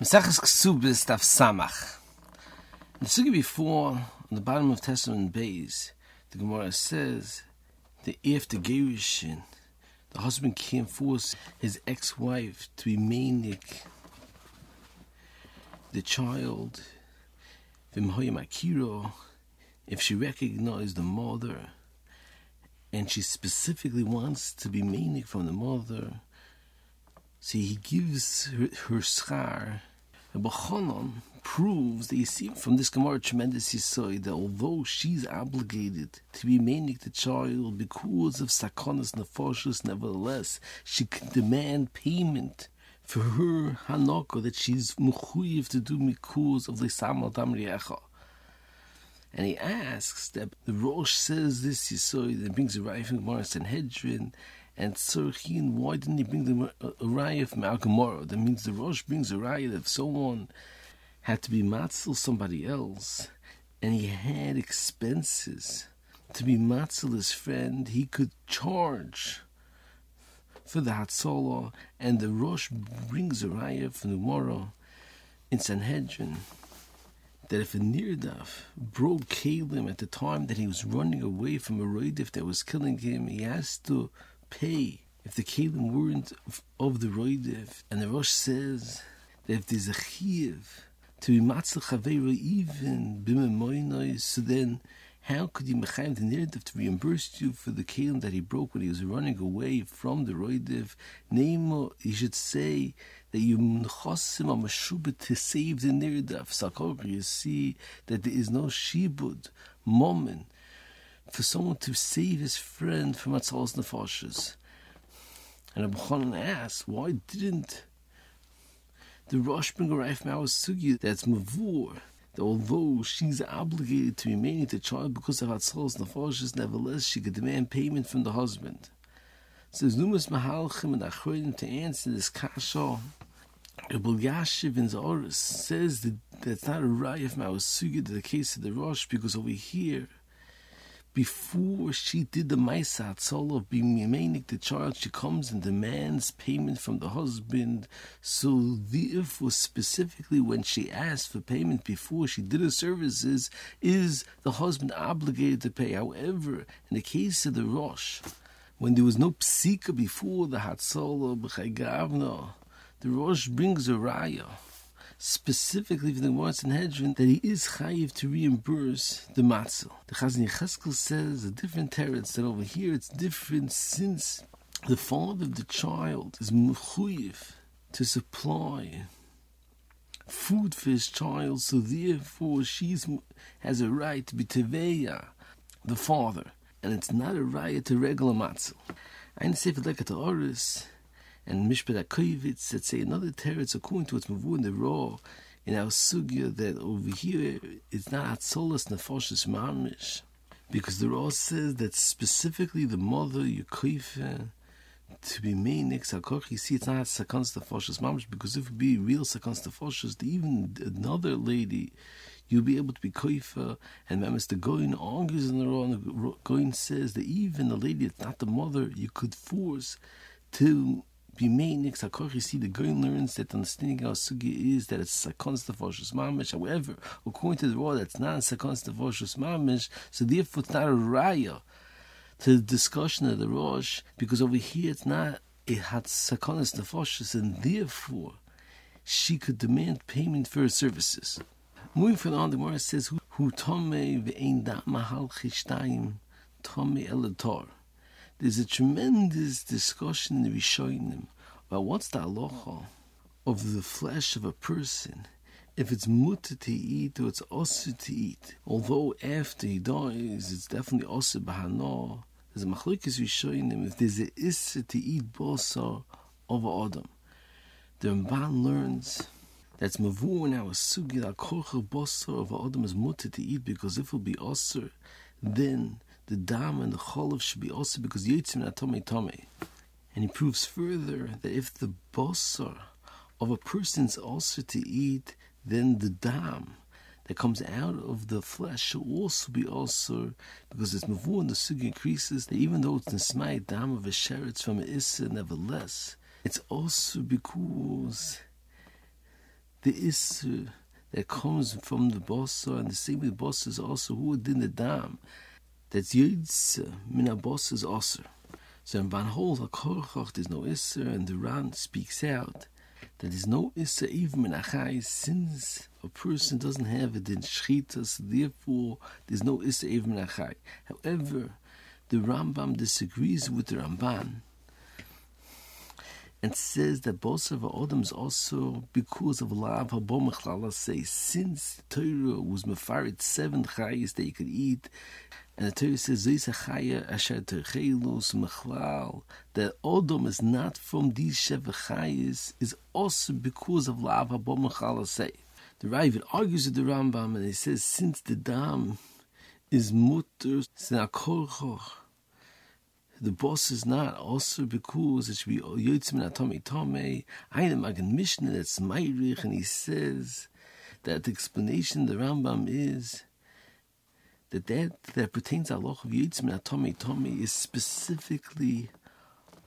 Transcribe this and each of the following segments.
Mesachas Ksubis Daf Samach. The Sugi before, on the bottom of Testament Bays, the Gemara says that if the Gerishin, the husband can't force his ex-wife to be manic, the child, Vimhoyam Akiro, if she recognizes the mother, and she specifically wants to be manic from the mother, See, he gives her, her schar. Bachanan proves that you see from this Gemara tremendous Yisoy that although she's obligated to be manic the child because of sakonas nefashos, nevertheless she can demand payment for her hanoko that she's mechuyev to do because of the samal and he asks that the Rosh says this Yisoy that brings a right from Gemara Sanhedrin and Tzurchin, why didn't he bring the a raya from Al? That means the Rosh brings a raya if someone had to be matzel somebody else, and he had expenses to be matzel his friend, he could charge for the Hatzalah, and the Rosh brings a raya from the Gemara in Sanhedrin that if a Nirdaf broke Kalim at the time that he was running away from a Roidif that was killing him, he has to pay if the Kalim weren't of the Roidev. And the Rosh says that if there's a Chiv to be Matzah Chavera even Bimemoinoi, so then how could you mechaim the Nirdav to reimburse you for the Kalim that he broke when he was running away from the Roidev? Nemo, you should say that you mchosim a mashubit to save the Nirdav. Sakor, you see that there is no shibud, moment for someone to save his friend from Atzalas Nefashis. And Abu Chanan asks, why didn't the Rosh bring a Raif Sugi that's Mavur, that although she's obligated to remain with the child because of Atzalas Nefashis, nevertheless she could demand payment from the husband. So there's numerous Mahalchim and Achronim to answer this Kasha. Rabbi Yashiv in Zoris says that that's not a Raif Sugi to the case of the Rosh because over here, before she did the Maisa Soul of being the child, she comes and demands payment from the husband. So if, therefore, specifically when she asked for payment before she did her services, is the husband obligated to pay? However, in the case of the Rosh, when there was no psika before the Hatzalah B'chai the Rosh brings a raya specifically for the Gemara Sanhedrin that he is chayiv to reimburse the matzah. The Chazon Yecheskel says a different teretz that over here. It's different since the father of the child is mechuyev to supply food for his child, so therefore she has a right to be teveya, the father, and it's not a right to regular say for like at Oris, and Mishpat Akoyevitz that say another teretz according to what's Mavu in the Raw in our sugya that over here it's not Atzolas Nefoshes Mamish because the Raw says that specifically the mother Yekoife to be manic sakoch you see it's not sakons Nefoshes Mamish because if it be real sakons Nefoshes even another lady you'll be able to be koifa. And Mr. Goin argues in the Raw, and Goin says that even the lady that's not the mother, you could force to Bimeinik Sakoch, see the Goin learns that understanding of Sugi is that it's Sakons Tefoshes Mamish. However, according to the law, that's not Sakons Tefoshes Mamish, so therefore it's not a raya to the discussion of the Rosh, because over here it's not, it had Tefoshes, and therefore she could demand payment for her services. Moving from on, the Gemara says, "Hu tome ve'ein da mahal chishtayim tome elator." There's a tremendous discussion in the Rishonim about what's the halacha of the flesh of a person, if it's mutter to eat or it's also to eat. Although after he dies, it's definitely also bahana. There's a machlokes Rishonim if there's a issa to eat bosa of adam. The Ramban learns that's mavu in our sugi that kocha bosa of adam is mutter to eat because if it will be osir, then the dam and the cholav should be also because yitzim atome tome. And he proves further that if the basar of a person is also to eat, then the dam that comes out of the flesh should also be also because it's mavu and the sugi increases that even though it's the nismai dam of a sheretz from a issa, nevertheless, it's also because the Isser that comes from the bossa, and the same with the bossa is also who in the dam. That's Yitza, uh, mina bossa is also. So in Van Hol HaKorchach there's no Isser, and the Ran speaks out that there's no Isser even in Achai, since a person doesn't have it in Shchitas, therefore there's no Isser even in Achai. However, the Rambam disagrees with the Ramban and says that both of Adam is also because of Lav Habomachlala say since Torah was Mefarit seven chayas that you could eat, and the Torah says Zisa Chaya Asher Terchelus Mechlal that Adam is not from these seven chayas is also because of Lav Habomachlala say. The Ravid argues with the Rambam and he says since the dam is mutter the boss is not also because it should be yotzim atome tome. I am magen mishnah that's meirich, and he says that the explanation the Rambam is that that that pertains to Allah of yotzim atome tome is specifically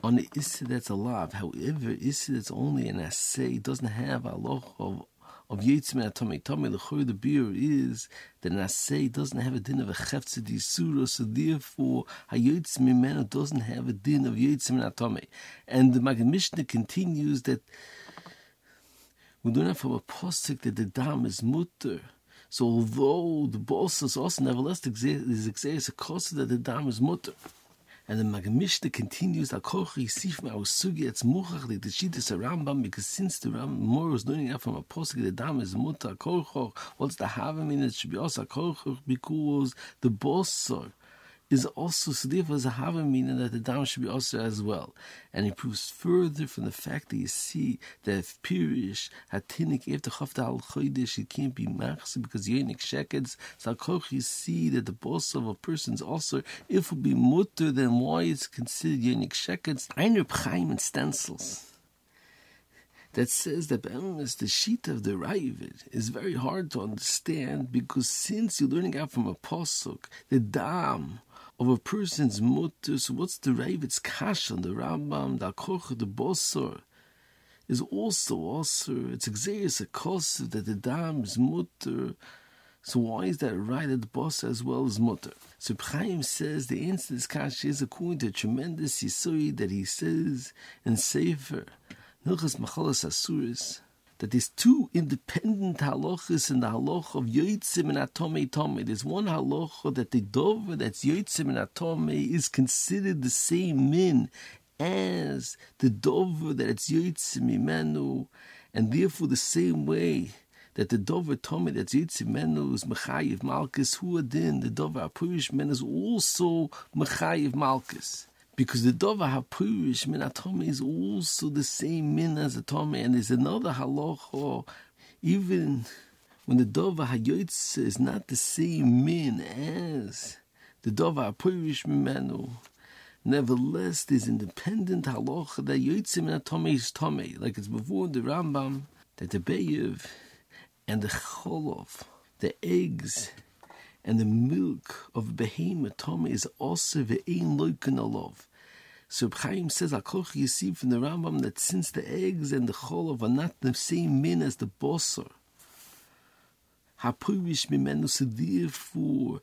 on the issa that's alive. However, issa that's only an assay doesn't have Allah of of Yitzim and Tomei Tomei, the the beer is that Nasei doesn't have a din of a Chefzid Surah, so therefore Hayitzim Mimena doesn't have a din of Yitzim and Tomei. And the Magen Mishnah continues that we don't have a postic that the dam is mutter. So although the boss is also nevertheless is a cost that the dam is mutter. And the Magen Mishnah continues, Akochi Sifma Ausugi, it's Muchach, the a Rambam, because since the Rambam more was learning out from a posik, the Dam is Muta Akochoch, what's the in it? should be also Akochoch, because the Bossor is also Sadiq as a Hava meaning that the dam should be also as well. And he proves further from the fact that you see that if Pirish Hatinik if the Chafta al Chodesh it can't be Machs because Yenik Shekets, so you see that the boss of a person's also if it be mutter, then why it's considered Yenik Shekets? Einer Pchaim and stencils that says that is the sheet of the Ravid is very hard to understand because since you're learning out from a posuk, the dam of a person's mutter. So what's the Ravid's kash on the Rambam, the Akoch, the Bosor, is also also it's exeris a kosev that the dam is mutter. So why is that right at the boss as well as mutter? So Chaim says the answer this kash is according to a tremendous yisui that he says in Sefer Hilchas Machalas Asuris that there's two independent halachas in the halach of yotzim and atome tome. There's one halacha that the dover that's yotzim and atome is considered the same min as the dover that it's yotzim imenu, and therefore the same way that the dover tome that's yotzim imenu is mechayiv malchus huadin. The dover apurish men is also mechayiv malchus because the Dova HaPurish min Atome is also the same min as Atome, and there's another halacha, even when the Dova HaYotze is not the same min as the Dova HaPurish Mimenu, nevertheless there's independent halacha that Yotze min Atome is Tome, like it's before the Rambam, that the Beyev and the Cholov, the eggs, and the milk of behemoth Tome is also ve'ein loikin alov. So Chaim says, Akoch, you see from the Rambam that since the eggs and the cholov are not the same min as the bosser, hapurish mimenu, so therefore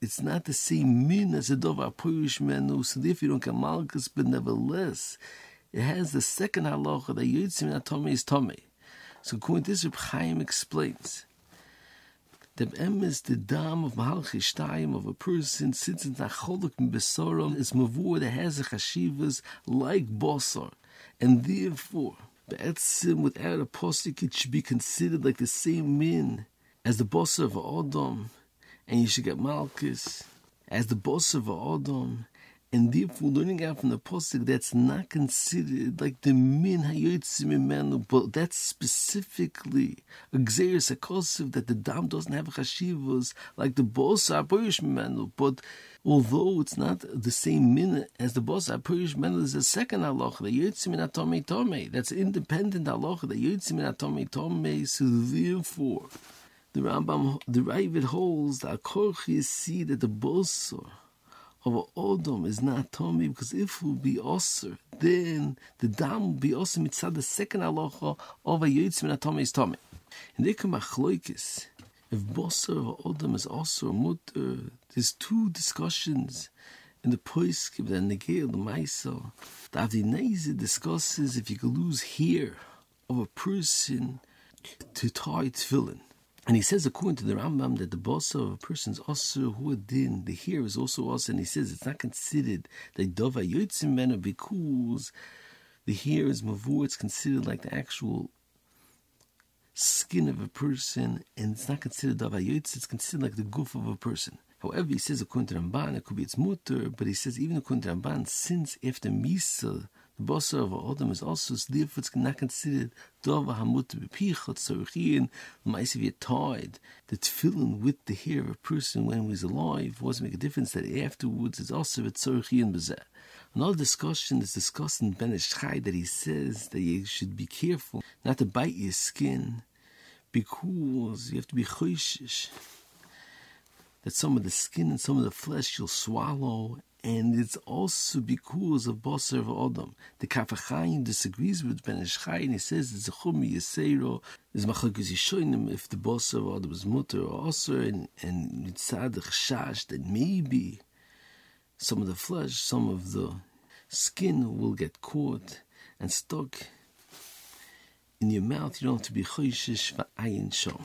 it's not the same min as the dov hapurish mimenu, so therefore you don't get malchus, but nevertheless, it has the second halacha that yotzim atome is tome. So according to this, Chaim explains the M is the dam of Mahalchish time of a person sits in Tacholuk Besorum is Mavur that has a chashivas like Bosor. And therefore, Be'etzim without a postik, it should be considered like the same min as the boss of Adam, and you should get Malchus as the boss of Adam, and therefore learning out from the posuk that's not considered like the min hayotzim but that's specifically a gzeres akosiv that the dam doesn't have chashivas like the boss apoyish imenu, but although it's not the same min as the boss apoyish imenu, there's a second halacha the yotzim in atome tome that's independent halacha the yotzim in atome tome. So therefore, the Rambam, the Ravid holds that Akorchi see that the boss of Odom is not Tommy, because if it will be Osir, then the dam will be Osir mitzad the second halacha of a and Tommy is Tommy. And they come achloikis. If Bosser of Odom is also mutter, there's two discussions in the Poisk, the Negel, the Maisel. The Avdinese discusses if you could lose hair of a person to tie tefillin. And he says, according to the Rambam, that the boss of a person's also din, the hair is also also, and he says it's not considered the dova yotzim mena because the hair is mavur, it's considered like the actual skin of a person, and it's not considered dava yotz, it's considered like the goof of a person. However, he says according to Ramban, it could be its mutter, but he says even according to Ramban, since after Misa, the bossa of Adam is also therefore it's not considered dava hamutter bepichot if you tied the tefillin with the hair of a person when he was alive, was make a difference that afterwards it's also a tzorchin bezeh. Another discussion is discussed in Ben Chai that he says that you should be careful not to bite your skin because you have to be choishish that some of the skin and some of the flesh you'll swallow, and it's also because of Basar of Adam. The Kaf HaChaim disagrees with Ben Ish Chai, and he says it's a Chumi Yisero, is Machlokes Yishoinim, if the Basar of Adam is Mutter or Aser, and, and Yitzad Chash, that maybe some of the flesh, some of the skin will get caught and stuck in your mouth. You don't have to be Choishish Va'ayin Shom.